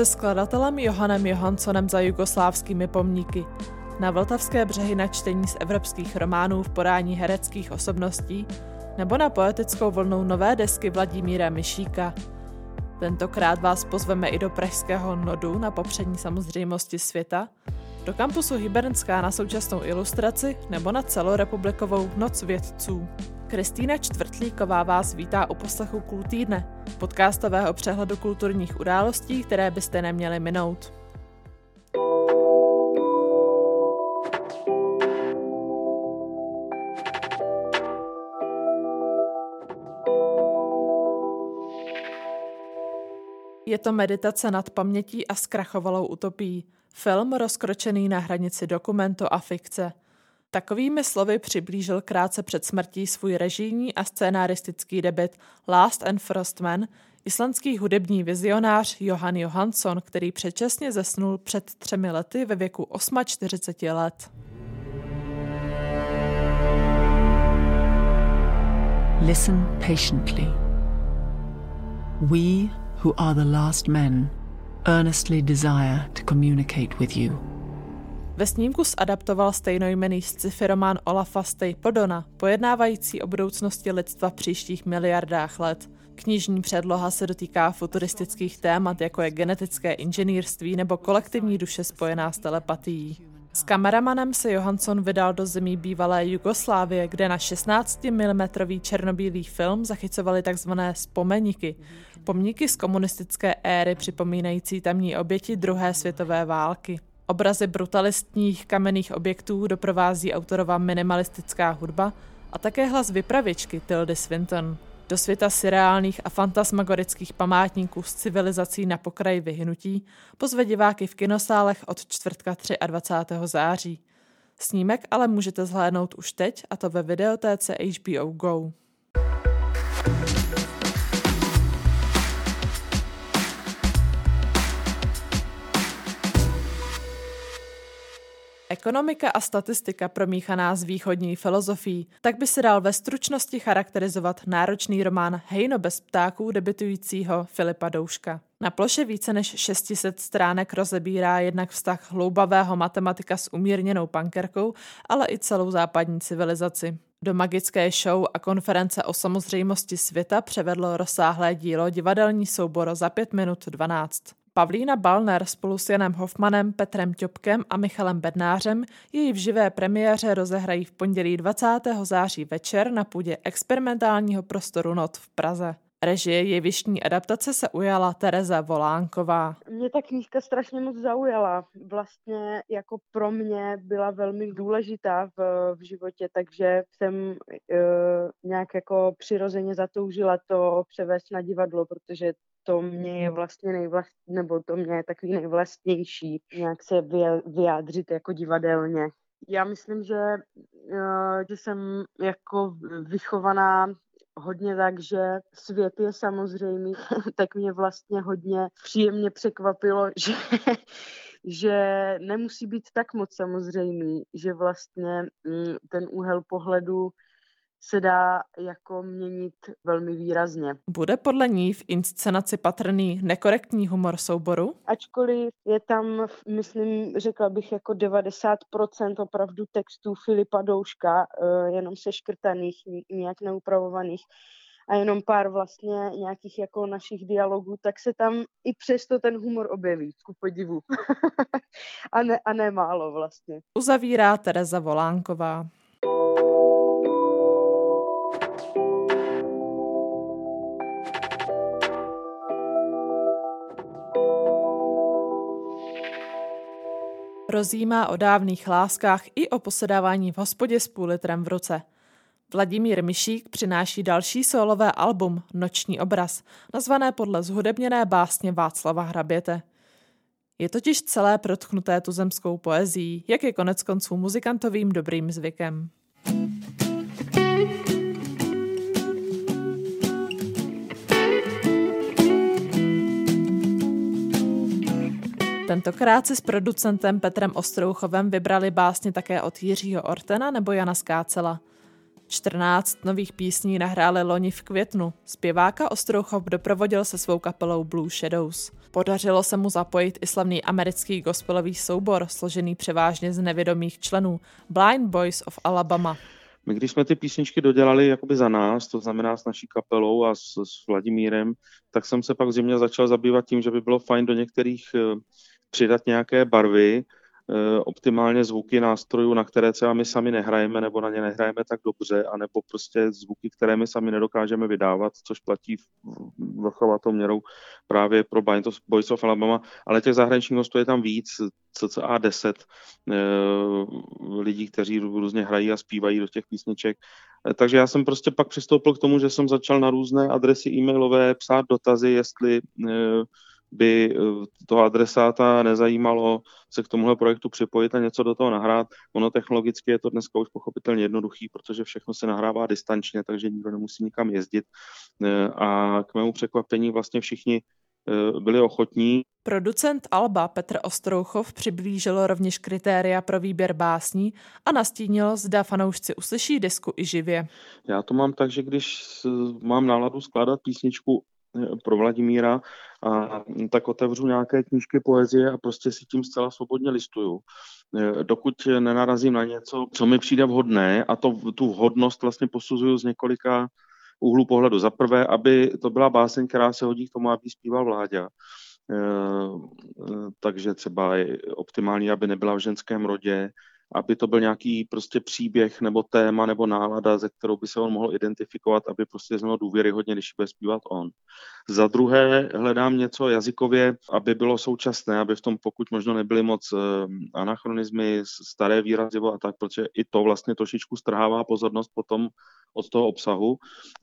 se skladatelem Johanem Johanssonem za jugoslávskými pomníky. Na Vltavské břehy na čtení z evropských románů v podání hereckých osobností nebo na poetickou vlnu nové desky Vladimíra Myšíka. Tentokrát vás pozveme i do pražského nodu na popřední samozřejmosti světa, do kampusu Hybernská na současnou ilustraci nebo na celorepublikovou Noc vědců. Kristýna Čtvrtlíková vás vítá u poslechu Kultýdne, podcastového přehledu kulturních událostí, které byste neměli minout. Je to meditace nad pamětí a zkrachovalou utopií. Film rozkročený na hranici dokumentu a fikce. Takovými slovy přiblížil krátce před smrtí svůj režijní a scénaristický debit Last and First Man islandský hudební vizionář Johan Johansson, který předčasně zesnul před třemi lety ve věku 48 let. Listen patiently. We who are the last men, earnestly desire to communicate with you. Ve snímku zadaptoval stejnojmený sci-fi román Olafa Stapledona, pojednávající o budoucnosti lidstva v příštích miliardách let. Knižní předloha se dotýká futuristických témat, jako je genetické inženýrství nebo kolektivní duše spojená s telepatií. S kameramanem se Johansson vydal do zemí bývalé Jugoslávie, kde na 16 mm černobílý film zachycovali tzv. vzpomeniky, pomníky z komunistické éry připomínající tamní oběti druhé světové války. Obrazy brutalistních kamenných objektů doprovází autorová minimalistická hudba a také hlas vypravěčky Tildy Swinton. Do světa surreálních a fantasmagorických památníků z civilizací na pokraji vyhnutí pozve diváky v kinosálech od čtvrtka 23. září. Snímek ale můžete zhlédnout už teď, a to ve videotéce HBO Go. Ekonomika a statistika promíchaná s východní filozofií, tak by se dal ve stručnosti charakterizovat náročný román Hejno bez ptáků debitujícího Filipa Douška. Na ploše více než 600 stránek rozebírá jednak vztah hloubavého matematika s umírněnou pankerkou, ale i celou západní civilizaci. Do magické show a konference o samozřejmosti světa převedlo rozsáhlé dílo divadelní soubor za 5 minut 12. Pavlína Balner spolu s Janem Hofmanem, Petrem Ťopkem a Michalem Bednářem její v živé premiéře rozehrají v pondělí 20. září večer na půdě experimentálního prostoru NOT v Praze. Režie jevištní adaptace se ujala Tereza Volánková. Mě ta knížka strašně moc zaujala. Vlastně jako pro mě byla velmi důležitá v, v životě, takže jsem e, nějak jako přirozeně zatoužila to převést na divadlo, protože to mě je vlastně nejvlast, nebo to mě je takový nejvlastnější, nějak se vyjádřit jako divadelně. Já myslím, že, eh, že jsem jako vychovaná hodně tak, že svět je samozřejmý, tak mě vlastně hodně příjemně překvapilo, že, že nemusí být tak moc samozřejmý, že vlastně mm, ten úhel pohledu se dá jako měnit velmi výrazně. Bude podle ní v inscenaci patrný nekorektní humor souboru? Ačkoliv je tam, myslím, řekla bych jako 90% opravdu textů Filipa Douška, eh, jenom seškrtaných, nějak neupravovaných, a jenom pár vlastně nějakých jako našich dialogů, tak se tam i přesto ten humor objeví, ku podivu. a, ne, a ne málo vlastně. Uzavírá Tereza Volánková. Rozjímá o dávných láskách i o posedávání v hospodě s půl litrem v ruce. Vladimír Myšík přináší další solové album Noční obraz, nazvané podle zhudebněné básně Václava Hraběte. Je totiž celé protchnuté tuzemskou poezí, jak je konec konců muzikantovým dobrým zvykem. Tentokrát si s producentem Petrem Ostrouchovem vybrali básně také od Jiřího Ortena nebo Jana Skácela. 14 nových písní nahráli loni v květnu. Zpěváka Ostrouchov doprovodil se svou kapelou Blue Shadows. Podařilo se mu zapojit i slavný americký gospelový soubor, složený převážně z nevědomých členů Blind Boys of Alabama. My když jsme ty písničky dodělali jakoby za nás, to znamená s naší kapelou a s, s Vladimírem, tak jsem se pak v zimě začal zabývat tím, že by bylo fajn do některých eh, přidat nějaké barvy, Eh, optimálně zvuky nástrojů, na které třeba my sami nehrajeme nebo na ně nehrajeme tak dobře, anebo prostě zvuky, které my sami nedokážeme vydávat, což platí vrchovatou měrou právě pro Boys of Alabama, ale těch zahraničních hostů je tam víc, cca 10 e, lidí, kteří různě hrají a zpívají do těch písniček. E, takže já jsem prostě pak přistoupil k tomu, že jsem začal na různé adresy e-mailové psát dotazy, jestli by eh, toho adresáta nezajímalo se k tomuhle projektu připojit a něco do toho nahrát. Ono technologicky je to dneska už pochopitelně jednoduchý, protože všechno se nahrává distančně, takže nikdo nemusí nikam jezdit. Eh, a k mému překvapení vlastně všichni eh, byli ochotní. Producent Alba Petr Ostrouchov přiblížil rovněž kritéria pro výběr básní a nastínil, zda fanoušci uslyší desku i živě. Já to mám tak, že když mám náladu skládat písničku pro Vladimíra, a tak otevřu nějaké knížky poezie a prostě si tím zcela svobodně listuju. E, dokud nenarazím na něco, co mi přijde vhodné a to, tu vhodnost vlastně posuzuju z několika úhlu pohledu. Za prvé, aby to byla báseň, která se hodí k tomu, aby zpíval Vláďa. E, e, takže třeba je optimální, aby nebyla v ženském rodě, aby to byl nějaký prostě příběh nebo téma nebo nálada, ze kterou by se on mohl identifikovat, aby prostě znělo důvěryhodně, když bude zpívat on. Za druhé hledám něco jazykově, aby bylo současné, aby v tom pokud možno nebyly moc uh, anachronizmy, staré výrazy a tak, protože i to vlastně trošičku strhává pozornost potom od toho obsahu.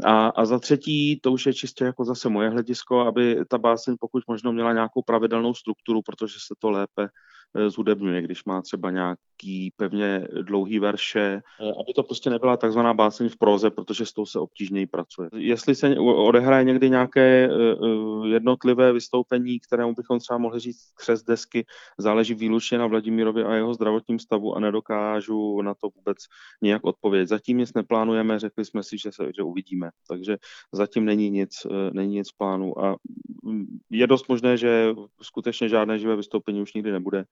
A, a za třetí, to už je čistě jako zase moje hledisko, aby ta báseň pokud možno měla nějakou pravidelnou strukturu, protože se to lépe Eh, zhudebňuje, když má třeba nějaký pevně dlouhý verše, eh, aby to prostě nebyla takzvaná báseň v proze, protože s tou se obtížněji pracuje. Jestli se odehraje někdy nějaké eh, jednotlivé vystoupení, kterému bychom třeba mohli říct křes desky, záleží výlučně na Vladimírovi a jeho zdravotním stavu a nedokážu na to vůbec nějak odpovědět. Zatím nic neplánujeme, řekli jsme si, že, se, že uvidíme. Takže zatím není nic, není nic plánu a mm, je dost možné, že skutečně žádné živé vystoupení už nikdy nebude.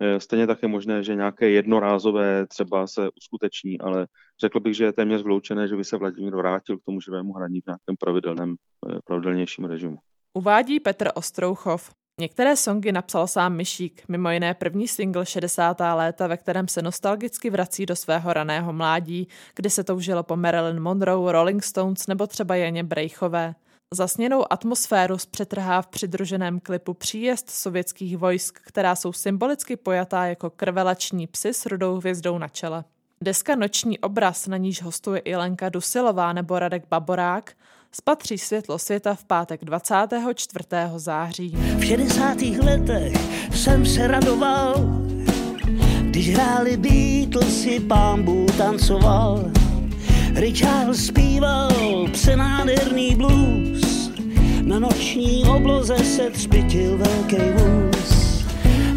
Eh, stejně tak je možné, že nějaké jednorázové třeba se uskuteční, ale řekl bych, že je téměř vyloučené, že by se Vladimír vrátil k tomu živému hraní v nějakém pravidelném, eh, pravidelnějším režimu. Uvádí Petr Ostrouchov. Některé songy napsal sám Myšík, mimo jiné první single 60. léta, ve kterém se nostalgicky vrací do svého raného mládí, kdy se toužilo po Marilyn Monroe, Rolling Stones nebo třeba Janě Brejchové. Zasněnou atmosféru zpřetrhá v přidruženém klipu příjezd sovětských vojsk, která jsou symbolicky pojatá jako krvelační psy s rudou hvězdou na čele. Deska Noční obraz, na níž hostuje i Lenka Dusilová nebo Radek Baborák, spatří světlo světa v pátek 24. září. V 60. letech jsem se radoval, když hráli Beatlesi, pámbu tancoval. Richard zpíval přenádherný blues, na noční obloze se třpitil velký vůz.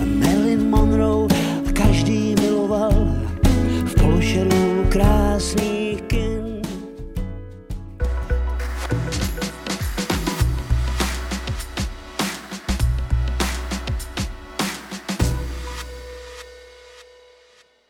Marilyn Monroe každý miloval, v pološeru krásných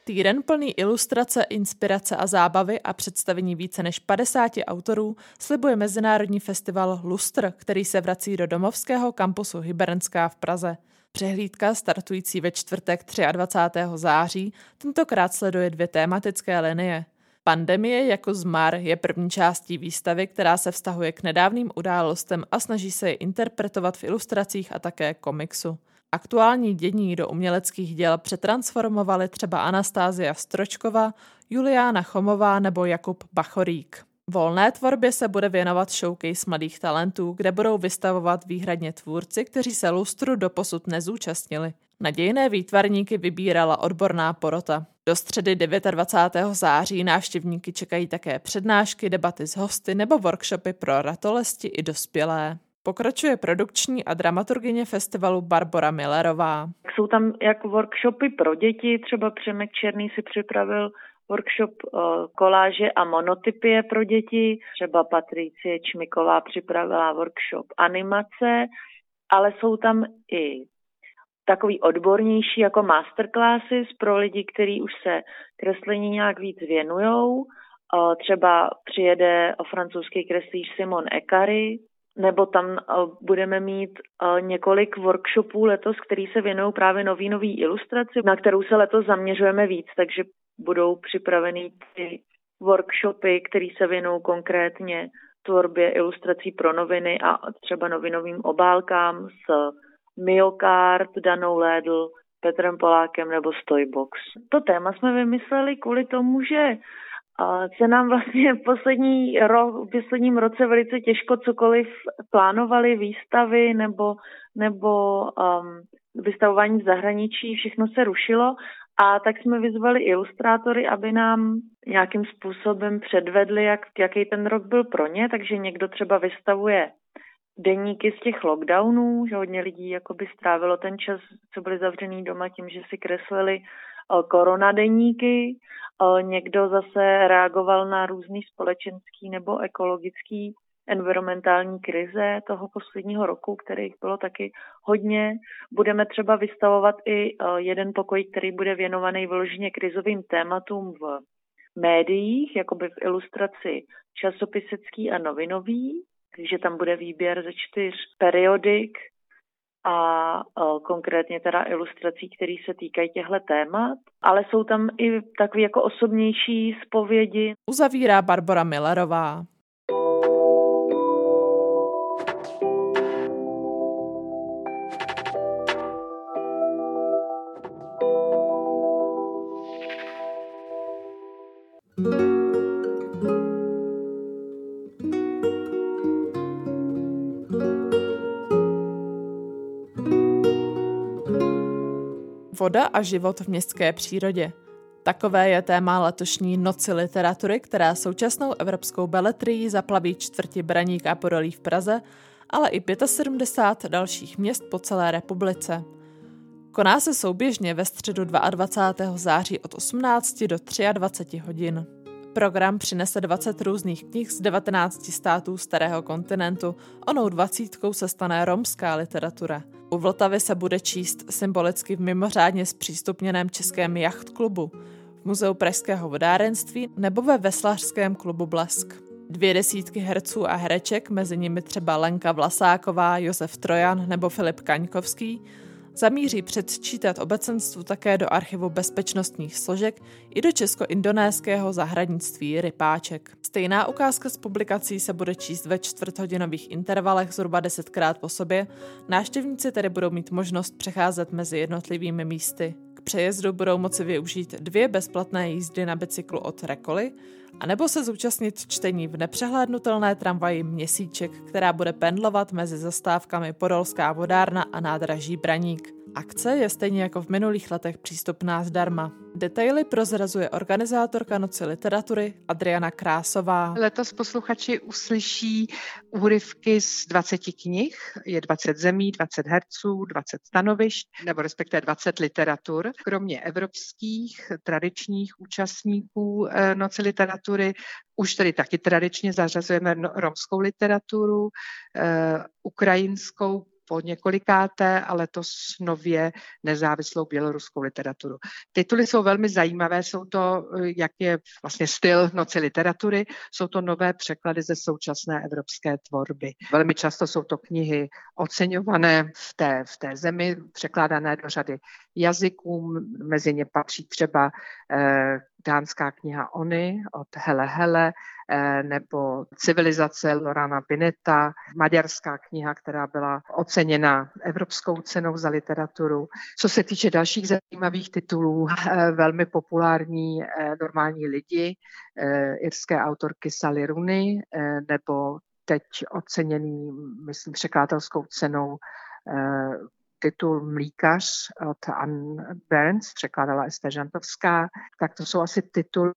Týden plný ilustrace, inspirace a zábavy a představení více než 50 autorů slibuje Mezinárodní festival Lustr, který se vrací do domovského kampusu Hybernská v Praze. Přehlídka startující ve čtvrtek 23. září tentokrát sleduje dvě tématické linie. Pandemie jako zmar je první částí výstavy, která se vztahuje k nedávným událostem a snaží se je interpretovat v ilustracích a také komiksu. Aktuální dění do uměleckých děl přetransformovali třeba Anastázia Stročkova, Juliána Chomová nebo Jakub Bachorík. Volné tvorbě se bude věnovat showcase mladých talentů, kde budou vystavovat výhradně tvůrci, kteří se lustru doposud nezúčastnili. Nadějné výtvarníky vybírala odborná porota. Do středy 29. září návštěvníky čekají také přednášky, debaty s hosty nebo workshopy pro ratolesti i dospělé. Pokračuje produkční a dramaturgině festivalu Barbara Millerová. Jsou tam jak workshopy pro děti, třeba Přemek Černý si připravil workshop koláže a monotypie pro děti. Třeba Patricie Čmiková připravila workshop animace, ale jsou tam i takový odbornější jako masterclasses pro lidi, kteří už se kreslení nějak víc věnujou. Třeba přijede o francouzský kreslíř Simon Ekary, nebo tam budeme mít několik workshopů letos, který se věnují právě nový nový ilustraci, na kterou se letos zaměřujeme víc, takže budou připraveny ty workshopy, které se věnují konkrétně tvorbě ilustrací pro noviny a třeba novinovým obálkám s Myokard, Danou Lédl, Petrem Polákem nebo Stoybox. To téma jsme vymysleli kvůli tomu, že se nám vlastně v, poslední ro, v posledním roce velice těžko cokoliv plánovali, výstavy nebo, nebo um, vystavování v zahraničí, všechno se rušilo. A tak jsme vyzvali ilustrátory, aby nám nějakým způsobem předvedli, jak, jaký ten rok byl pro ně, takže někdo třeba vystavuje deníky z těch lockdownů, že hodně lidí jakoby strávilo ten čas, co byli zavřený doma tím, že si kreslili koronadeníky. Eh, někdo zase reagoval na různý společenský nebo ekologický environmentální krize toho posledního roku, kterých bylo taky hodně. Budeme třeba vystavovat i eh, jeden pokoj, který bude věnovaný vyloženě krizovým tématům v médiích, jakoby v ilustraci časopisecký a novinový, takže tam bude výběr ze čtyř periodik a o, konkrétně teda ilustrací, které se týkají těchto témat, ale jsou tam i takové jako osobnější zpovědi. Uzavírá Barbara Millerová. Voda a život v městské přírodě. Takové je téma letošní Noci literatury, která současnou evropskou beletrií zaplaví čtvrti Braník a Podolí v Praze, ale i 75 dalších měst po celé republice. Koná se souběžně ve středu 22. září od 18 do 23 hodin. Program přinese 20 různých knih z 19 států starého kontinentu, onou dvacítkou se stane romská literatura – u Vltavy se bude číst symbolicky v mimořádně zpřístupněném českém jachtklubu, v Muzeu Pražského vodárenství nebo ve Veslařském klubu Blesk. Dvě desítky herců a hereček, mezi nimi třeba Lenka Vlasáková, Josef Trojan nebo Filip Kaňkovský, zamíří předčítat obecenstvu také do archivu bezpečnostních složek i do česko-indonéského zahradnictví Rypáček. Stejná ukázka z publikací se bude číst ve čtvrthodinových intervalech zhruba desetkrát po sobě. Návštěvníci tedy budou mít možnost přecházet mezi jednotlivými místy. Přejezdu budou moci využít dvě bezplatné jízdy na bicyklu od Rekoly, anebo se zúčastnit čtení v nepřehlédnutelné tramvaji Měsíček, která bude pendlovat mezi zastávkami Podolská vodárna a nádraží Braník. Akce je stejně jako v minulých letech přístupná zdarma. Detaily prozrazuje organizátorka Noci literatury Adriana Krásová. Letos posluchači uslyší úryvky z 20 knih, je 20 zemí, 20 herců, 20 stanovišť, nebo respektive 20 literatur. Kromě evropských tradičních účastníků eh, Noci literatury už tady taky tradičně zařazujeme no, romskou literaturu, eh, ukrajinskou, po několikáté a letos nově nezávislou běloruskou literaturu. Tituly jsou velmi zajímavé, jsou to, jak je vlastně styl noci literatury, jsou to nové překlady ze současné evropské tvorby. Velmi často jsou to knihy oceňované v té, v té zemi, překládané do řady jazyků, mezi ně patří třeba eh, dánská kniha Ony od Hele Hele eh, nebo Civilizace Lorana Bineta, maďarská kniha, která byla oceněna Evropskou cenou za literaturu. Co se týče dalších zajímavých titulů, eh, velmi populární eh, Normální lidi, irské autorky Sally Rooney, nebo teď oceněný, myslím, překladatelskou cenou titul Mlíkař od Ann Burns, překládala Ester Žantovská, tak to jsou asi tituly,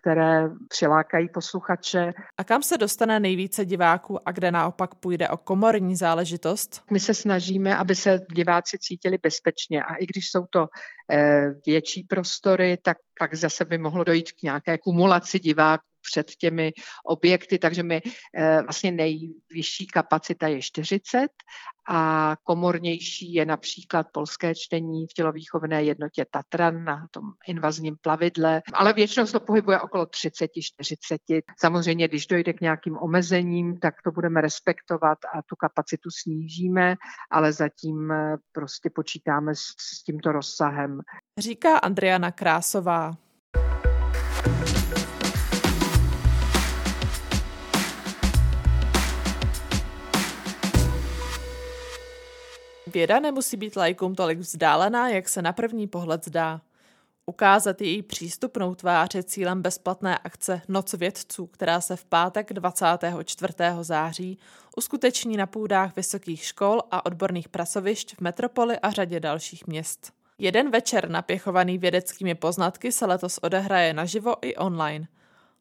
které přilákají posluchače. A kam se dostane nejvíce diváků a kde naopak půjde o komorní záležitost? My se snažíme, aby se diváci cítili bezpečně a i když jsou to eh, větší prostory, tak pak zase by mohlo dojít k nějaké kumulaci diváků před těmi objekty, takže my eh, vlastně nejvyšší kapacita je 40 a komornější je například polské čtení v tělovýchovné jednotě Tatran na tom invazním plavidle, ale většinou se to pohybuje okolo 30-40. Samozřejmě, když dojde k nějakým omezením, tak to budeme respektovat a tu kapacitu snížíme, ale zatím eh, prostě počítáme s, s tímto rozsahem. Říká Andriana Krásová. Věda nemusí být lajkům tolik vzdálená, jak se na první pohled zdá. Ukázat její přístupnou tvář je cílem bezplatné akce Noc vědců, která se v pátek 24. září uskuteční na půdách vysokých škol a odborných prasovišť v metropoli a řadě dalších měst. Jeden večer napěchovaný vědeckými poznatky se letos odehraje naživo i online.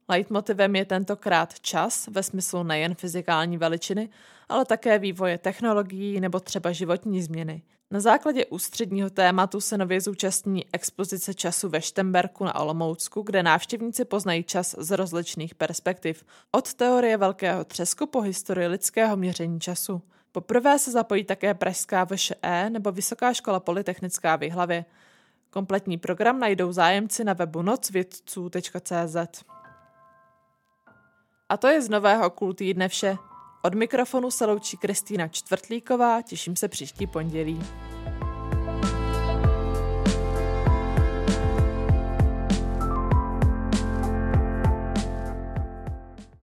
Leitmotivem je tentokrát čas ve smyslu nejen fyzikální veličiny, ale také vývoje technologií nebo třeba životní změny. Na základě ústředního tématu se nově zúčastní expozice času ve Štemberku na Olomoucku, kde návštěvníci poznají čas z rozličných perspektiv, od teorie velkého třesku po historii lidského měření času. Poprvé se zapojí také Pražská VŠE nebo Vysoká škola polytechnická v Jihlavě. Kompletní program najdou zájemci na webu nocvědců.cz. A to je z nového Cool týdne vše. Od mikrofonu se loučí Kristýna Čtvrtlíková, těším se příští pondělí.